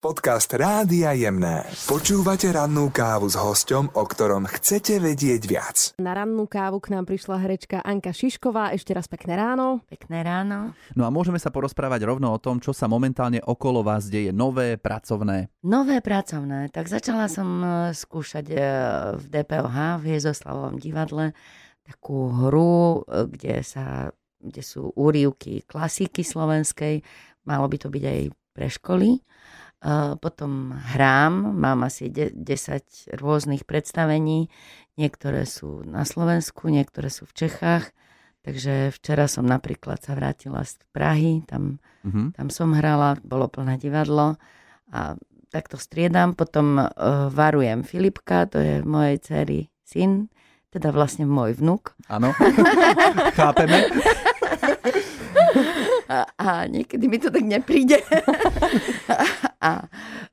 Podcast Rádia Jemné. Počúvate rannú kávu s hosťom, o ktorom chcete vedieť viac. Na rannú kávu k nám prišla herečka Anka Šišková. Ešte raz pekné ráno. Pekné ráno. No a môžeme sa porozprávať rovno o tom, čo sa momentálne okolo vás deje. Nové, pracovné. Nové pracovné. Tak začala som e, skúšať e, v DPOH, v Jezoslavovom divadle, takú hru, e, kde, sa, kde sú úrivky klasiky slovenskej. Malo by to byť aj pre školy potom hrám, mám asi 10 rôznych predstavení. Niektoré sú na Slovensku, niektoré sú v Čechách. Takže včera som napríklad sa vrátila z Prahy, tam, uh-huh. tam som hrala, bolo plné divadlo a takto striedam. Potom uh, varujem Filipka, to je mojej cery syn, teda vlastne môj vnuk. Áno, chápeme. A, a niekedy mi to tak nepríde. a,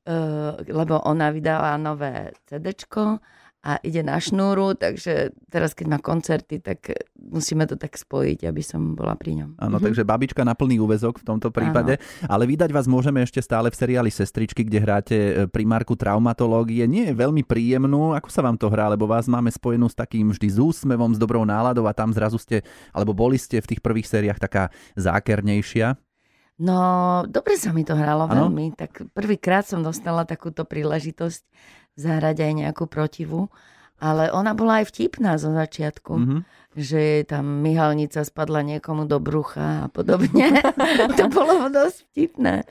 uh, lebo ona vydala nové CDčko a ide na šnúru, takže teraz keď má koncerty, tak musíme to tak spojiť, aby som bola pri ňom. Áno, mm-hmm. takže babička na plný úvezok v tomto prípade. Áno. Ale vydať vás môžeme ešte stále v seriáli Sestričky, kde hráte e, primárku traumatológie. Nie je veľmi príjemnú. Ako sa vám to hrá? Lebo vás máme spojenú s takým vždy s úsmevom, s dobrou náladou a tam zrazu ste, alebo boli ste v tých prvých sériách taká zákernejšia. No, dobre sa mi to hralo ano? veľmi. Tak prvýkrát som dostala takúto príležitosť zahrať aj nejakú protivu. Ale ona bola aj vtipná zo začiatku. Mm-hmm že tam myhalnica spadla niekomu do brucha a podobne. to bolo dosť vtipné.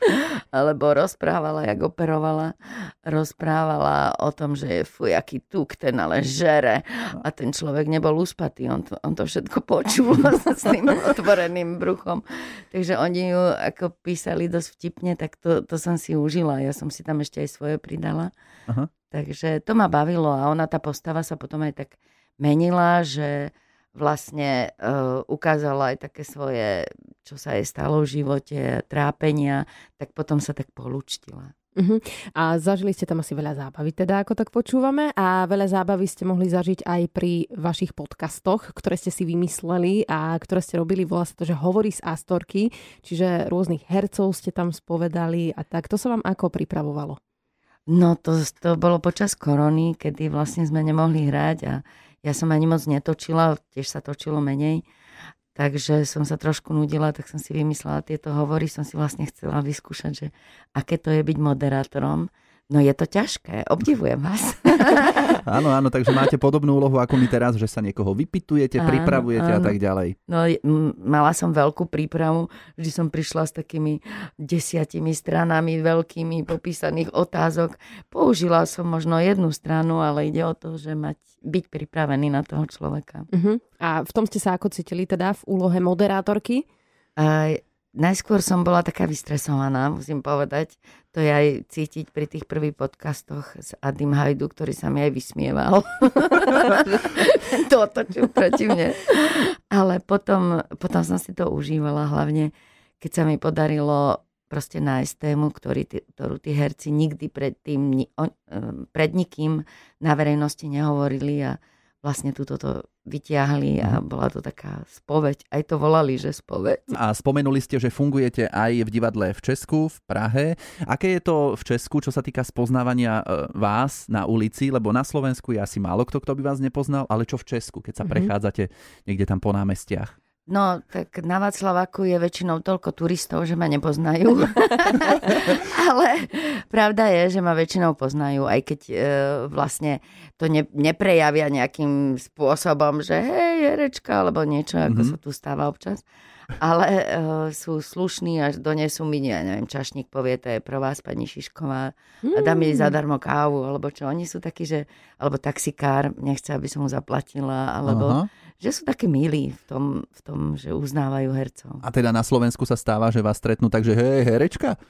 Alebo rozprávala, jak operovala, rozprávala o tom, že je fuj, aký tuk, ten ale žere. A ten človek nebol uspatý, on to, on to všetko počul s tým otvoreným bruchom. Takže oni ju ako písali dosť vtipne, tak to, to som si užila. Ja som si tam ešte aj svoje pridala. Aha. Takže to ma bavilo a ona, tá postava sa potom aj tak menila, že vlastne uh, ukázala aj také svoje, čo sa jej stalo v živote, trápenia, tak potom sa tak polúčtila. Uh-huh. A zažili ste tam asi veľa zábavy, teda ako tak počúvame. A veľa zábavy ste mohli zažiť aj pri vašich podcastoch, ktoré ste si vymysleli a ktoré ste robili, volá sa to, že hovorí z Astorky, čiže rôznych hercov ste tam spovedali a tak. To sa vám ako pripravovalo? No to, to bolo počas korony, kedy vlastne sme nemohli hrať a ja som ani moc netočila, tiež sa točilo menej. Takže som sa trošku nudila, tak som si vymyslela tieto hovory, som si vlastne chcela vyskúšať, že aké to je byť moderátorom No je to ťažké, obdivujem vás. áno, áno, takže máte podobnú úlohu ako my teraz, že sa niekoho vypitujete, áno, pripravujete áno. a tak ďalej. No mala som veľkú prípravu, vždy som prišla s takými desiatimi stranami veľkými popísaných otázok. Použila som možno jednu stranu, ale ide o to, že mať, byť pripravený na toho človeka. Uh-huh. A v tom ste sa ako cítili teda v úlohe moderátorky? Uh, Najskôr som bola taká vystresovaná, musím povedať. To je aj cítiť pri tých prvých podcastoch s Adim Hajdu, ktorý sa mi aj vysmieval. to otočil proti mne. Ale potom, potom som si to užívala, hlavne keď sa mi podarilo proste nájsť tému, ktorý, ktorú tí herci nikdy pred, tým, pred nikým na verejnosti nehovorili a vlastne túto to vyťahli a mhm. bola to taká spoveď. Aj to volali, že spoveď. A spomenuli ste, že fungujete aj v divadle v Česku, v Prahe. Aké je to v Česku, čo sa týka spoznávania e, vás na ulici? Lebo na Slovensku je asi málo kto, kto by vás nepoznal, ale čo v Česku, keď sa mm-hmm. prechádzate niekde tam po námestiach? No, tak na Václavaku je väčšinou toľko turistov, že ma nepoznajú. Ale pravda je, že ma väčšinou poznajú, aj keď e, vlastne to ne, neprejavia nejakým spôsobom, že hej, herečka, alebo niečo, ako mm-hmm. sa tu stáva občas. Ale e, sú slušní a donesú mi, ja neviem, čašník povie, to je pro vás, pani Šišková, a dá mi mm. zadarmo kávu, alebo čo. Oni sú takí, že, alebo taxikár, nechce, aby som mu zaplatila, alebo... Aha že sú také milí v tom, v tom, že uznávajú hercov. A teda na Slovensku sa stáva, že vás stretnú, takže hej, herečka?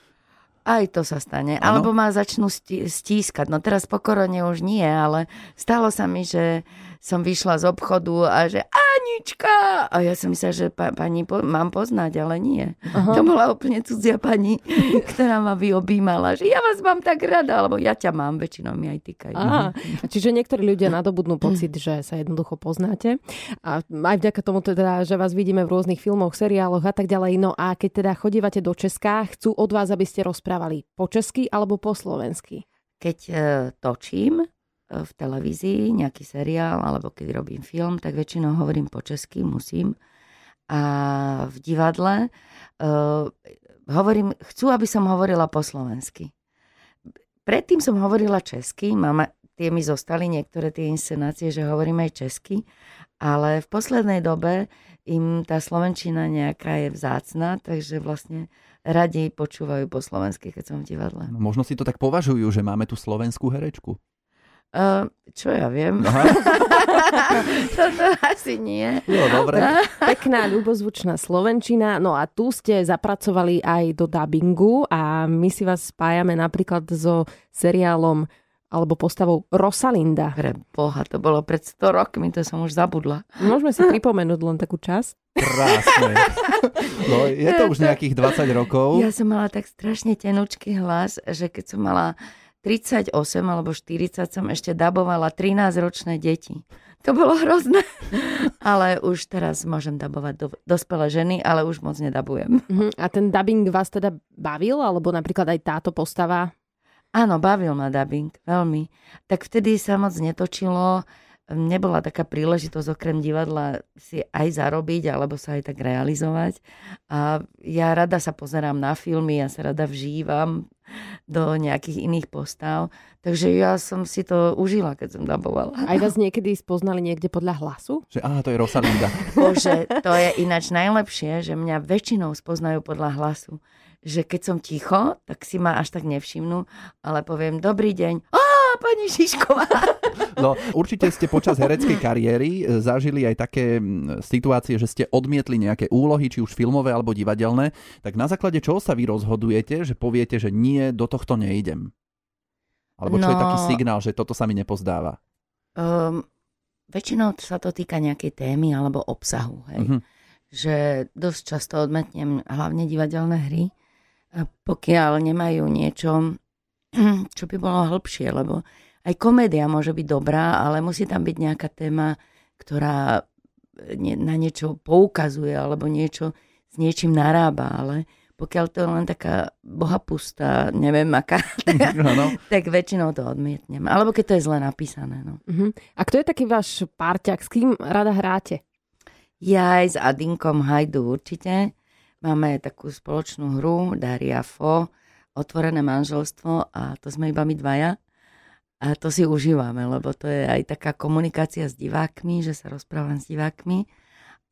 Aj to sa stane. Ano? Alebo ma začnú stískať. No teraz po korone už nie, ale stalo sa mi, že som vyšla z obchodu a že a Monička! A ja som myslela, že pa, pani po, mám poznať, ale nie. Aha. To bola úplne cudzia pani, ktorá ma vyobímala, že ja vás mám tak rada, alebo ja ťa mám, väčšinou mi aj týkajú. Aha. Čiže niektorí ľudia nadobudnú pocit, že sa jednoducho poznáte. A aj vďaka tomu teda, že vás vidíme v rôznych filmoch, seriáloch a tak ďalej. No a keď teda chodívate do Česká, chcú od vás, aby ste rozprávali po česky alebo po slovensky? Keď e, točím, v televízii, nejaký seriál, alebo keď robím film, tak väčšinou hovorím po česky, musím. A v divadle uh, hovorím, chcú, aby som hovorila po slovensky. Predtým som hovorila česky, mama, tie mi zostali niektoré tie inscenácie, že hovorím aj česky, ale v poslednej dobe im tá slovenčina nejaká je vzácna, takže vlastne radi počúvajú po slovensky, keď som v divadle. No, možno si to tak považujú, že máme tu slovenskú herečku. Uh, čo ja viem? Toto asi nie. No, dobre. Pekná, ľubozvučná Slovenčina. No a tu ste zapracovali aj do dubbingu a my si vás spájame napríklad so seriálom alebo postavou Rosalinda. Pre boha, to bolo pred 100 rokmi, to som už zabudla. Môžeme si pripomenúť len takú čas. Krásne. No, je to už nejakých 20 rokov. Ja som mala tak strašne tenučký hlas, že keď som mala 38 alebo 40 som ešte dabovala 13-ročné deti. To bolo hrozné. ale už teraz môžem dabovať do, dospelé ženy, ale už moc nedabujem. Uh-huh. A ten dubbing vás teda bavil? Alebo napríklad aj táto postava? Áno, bavil ma dubbing, veľmi. Tak vtedy sa moc netočilo nebola taká príležitosť okrem divadla si aj zarobiť alebo sa aj tak realizovať. A ja rada sa pozerám na filmy, ja sa rada vžívam do nejakých iných postav. Takže ja som si to užila, keď som dabovala. Aj vás niekedy spoznali niekde podľa hlasu? Že aha, to je Rosalinda. Bože, to je ináč najlepšie, že mňa väčšinou spoznajú podľa hlasu. Že keď som ticho, tak si ma až tak nevšimnú, ale poviem dobrý deň. Á, pani Šišková. No, určite ste počas hereckej kariéry e, zažili aj také situácie, že ste odmietli nejaké úlohy, či už filmové alebo divadelné. Tak na základe čoho sa vy rozhodujete, že poviete, že nie, do tohto neidem? Alebo čo no, je taký no. signál, že toto sa mi nepozdáva? Um, väčšinou sa to týka nejakej témy alebo obsahu. Hej? Uh-huh. Že dosť často odmetnem hlavne divadelné hry, pokiaľ nemajú niečo, čo by bolo hĺbšie, lebo aj komédia môže byť dobrá, ale musí tam byť nejaká téma, ktorá na niečo poukazuje alebo niečo s niečím narába, ale pokiaľ to je len taká bohapustá, neviem aká, tak väčšinou to odmietnem. Alebo keď to je zle napísané. No. Uh-huh. A kto je taký váš párťak? S kým rada hráte? Ja aj s Adinkom Hajdu určite. Máme takú spoločnú hru Daria Fo, otvorené manželstvo a to sme iba my dvaja. A to si užívame, lebo to je aj taká komunikácia s divákmi, že sa rozprávam s divákmi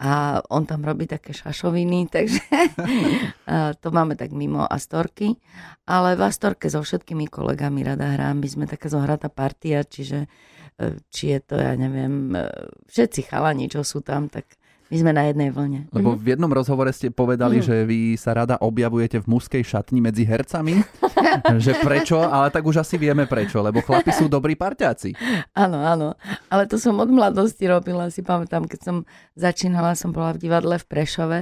a on tam robí také šašoviny, takže to máme tak mimo Astorky. Ale v Astorke so všetkými kolegami rada hrám, my sme taká zohratá partia, čiže e, či je to, ja neviem, e, všetci chalani, čo sú tam, tak my sme na jednej vlne. Lebo mhm. v jednom rozhovore ste povedali, mm. že vy sa rada objavujete v mužskej šatni medzi hercami. že prečo? Ale tak už asi vieme prečo, lebo chlapi sú dobrí parťáci. Áno, áno. Ale to som od mladosti robila. Si pamätám, keď som začínala, som bola v divadle v Prešove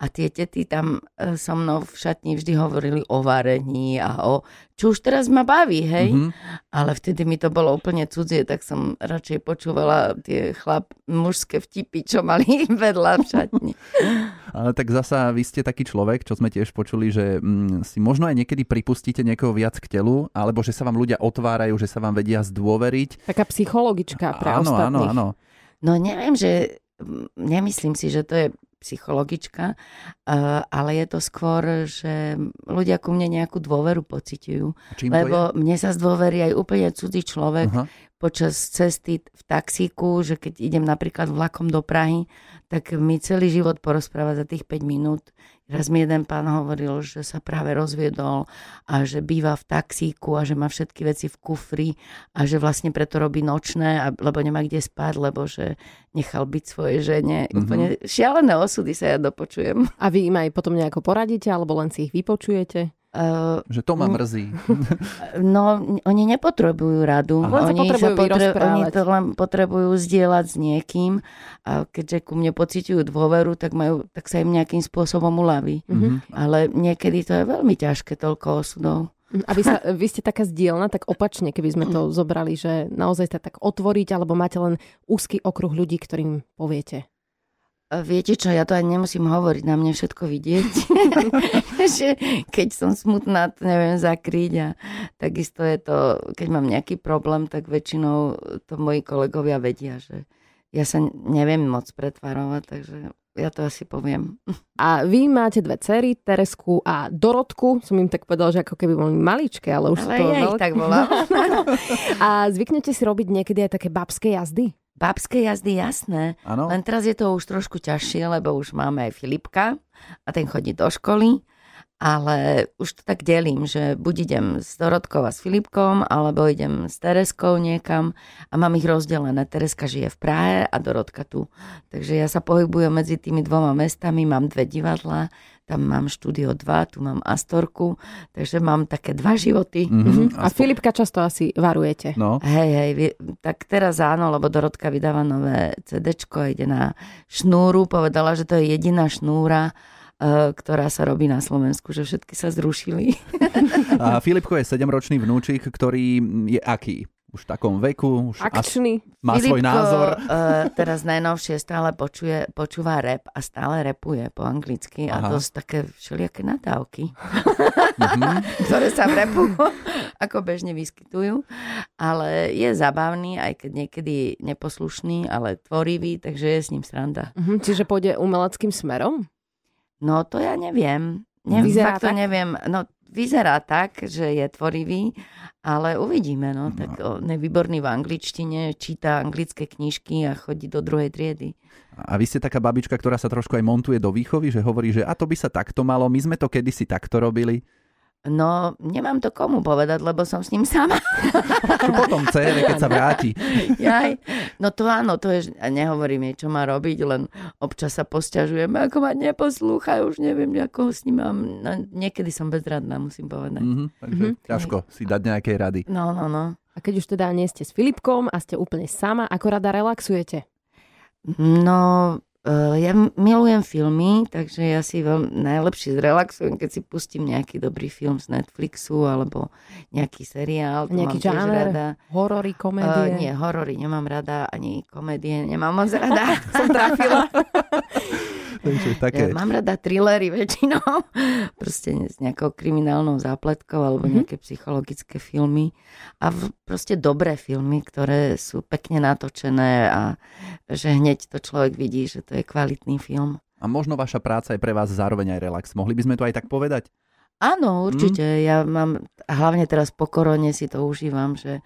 a tie tety tam e, so mnou v šatni vždy hovorili o varení a o čo už teraz ma baví, hej. Mm-hmm. Ale vtedy mi to bolo úplne cudzie, tak som radšej počúvala tie chlap mužské vtipy, čo mali vedľa v šatni. Ale tak zasa vy ste taký človek, čo sme tiež počuli, že mm, si možno aj niekedy pripustíte niekoho viac k telu, alebo že sa vám ľudia otvárajú, že sa vám vedia zdôveriť. Taká psychologička pre áno, ostatných. Áno, áno, No neviem, že nemyslím si, že to je psychologička, eh, ale je to skôr, že ľudia ku mne nejakú dôveru pociťujú. Lebo mne sa zdôverí aj úplne cudzí človek Aha. Počas cesty v taxíku, že keď idem napríklad vlakom do Prahy, tak mi celý život porozpráva za tých 5 minút Raz mi jeden pán hovoril, že sa práve rozviedol a že býva v taxíku a že má všetky veci v kufri a že vlastne preto robí nočné, lebo nemá kde spať, lebo že nechal byť svoje žene. Mm-hmm. Úplne šialené osudy sa ja dopočujem. A vy im aj potom nejako poradíte alebo len si ich vypočujete? Uh, že to ma mrzí. No, oni nepotrebujú radu. Aha. Oni, potrebujú sa potre- oni to len potrebujú zdieľať s niekým a keďže ku mne pociťujú dôveru, tak, majú, tak sa im nejakým spôsobom uľaví. Mm-hmm. Ale niekedy to je veľmi ťažké, toľko osudov. A vy, sa, vy ste taká zdieľna, tak opačne, keby sme to zobrali, že naozaj sa tak otvoriť, alebo máte len úzky okruh ľudí, ktorým poviete. Viete čo, ja to ani nemusím hovoriť, na mne všetko vidieť. že keď som smutná, to neviem zakryť a takisto je to, keď mám nejaký problém, tak väčšinou to moji kolegovia vedia, že ja sa neviem moc pretvarovať, takže ja to asi poviem. A vy máte dve cery, Teresku a Dorotku. Som im tak povedal, že ako keby boli maličké, ale už ale sú to ja veľké. tak volám. a zvyknete si robiť niekedy aj také babské jazdy? Babské jazdy, jasné. Áno. Len teraz je to už trošku ťažšie, lebo už máme aj Filipka a ten chodí do školy. Ale už to tak delím, že buď idem s Dorotkou a s Filipkom, alebo idem s Tereskou niekam a mám ich rozdelené. Tereska žije v Prahe a Dorotka tu. Takže ja sa pohybujem medzi tými dvoma mestami, mám dve divadlá, tam mám štúdio 2, tu mám Astorku, takže mám také dva životy. Mhm. A Filipka často asi varujete. No, Hej, hej, tak teraz áno, lebo Dorotka vydáva nové CDčko a ide na šnúru. Povedala, že to je jediná šnúra, e, ktorá sa robí na Slovensku, že všetky sa zrušili. a Filipko je 7-ročný vnúčik, ktorý je aký? Už v takom veku, už as- Akčný. má svoj Filipko, názor. e, teraz najnovšie stále počuje, počúva rap a stále repuje po anglicky a Aha. dosť také všelijaké nadávky, Mhm. ktoré sa v repu ako bežne vyskytujú. Ale je zabavný, aj keď niekedy neposlušný, ale tvorivý, takže je s ním sranda. Mhm, čiže pôjde umeleckým smerom? No to ja neviem. Ne, Vyzerá fakt to tak? neviem. No vyzerá tak, že je tvorivý, ale uvidíme. No. Tak on je výborný v angličtine, číta anglické knižky a chodí do druhej triedy. A vy ste taká babička, ktorá sa trošku aj montuje do výchovy, že hovorí, že a to by sa takto malo, my sme to kedysi takto robili. No, nemám to komu povedať, lebo som s ním sama. Čo potom cére, keď sa vráti. Jaj. No to áno, to je, nehovorím jej, čo má robiť, len občas sa posťažujeme, ako ma neposlúcha, už neviem, ako ho s ním mám. No, niekedy som bezradná, musím povedať. Mhm, takže ťažko si dať nejaké rady. No, no, no. A keď už teda nie ste s Filipkom a ste úplne sama, ako rada relaxujete? No, ja m- milujem filmy, takže ja si veľmi najlepšie zrelaxujem, keď si pustím nejaký dobrý film z Netflixu alebo nejaký seriál. Nejaký žáner? Rada. Horory, Uh, komédie? nie, horory nemám rada, ani komédie nemám moc rada. Som trafila. Takže také. Ja mám rada thrillery väčšinou, proste s nejakou kriminálnou zápletkou alebo Mhm. nejaké psychologické filmy a v, proste dobré filmy, ktoré sú pekne natočené a že hneď to človek vidí, že to je kvalitný film. A možno vaša práca je pre vás zároveň aj relax. Mohli by sme to aj tak povedať? Áno, určite. Mhm. Ja mám, hlavne teraz po korone si to užívam, že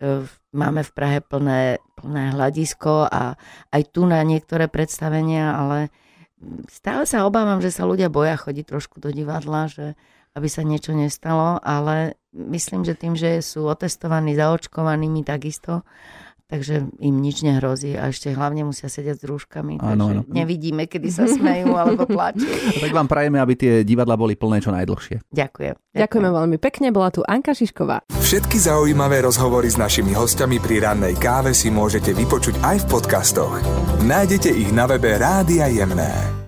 e, máme v Prahe plné, plné hľadisko a aj tu na niektoré predstavenia, ale stále sa obávam, že sa ľudia boja chodiť trošku do divadla, že aby sa niečo nestalo, ale myslím, že tým, že sú otestovaní, zaočkovanými takisto, takže im nič nehrozí a ešte hlavne musia sedieť s rúškami, Áno, takže áno. nevidíme, kedy sa smejú alebo plačú. Tak vám prajeme, aby tie divadla boli plné čo najdlhšie. Ďakujem. Ďakujeme veľmi pekne, bola tu Anka Šišková. Všetky zaujímavé rozhovory s našimi hostiami pri rannej káve si môžete vypočuť aj v podcastoch. Nájdete ich na webe Rádia Jemné.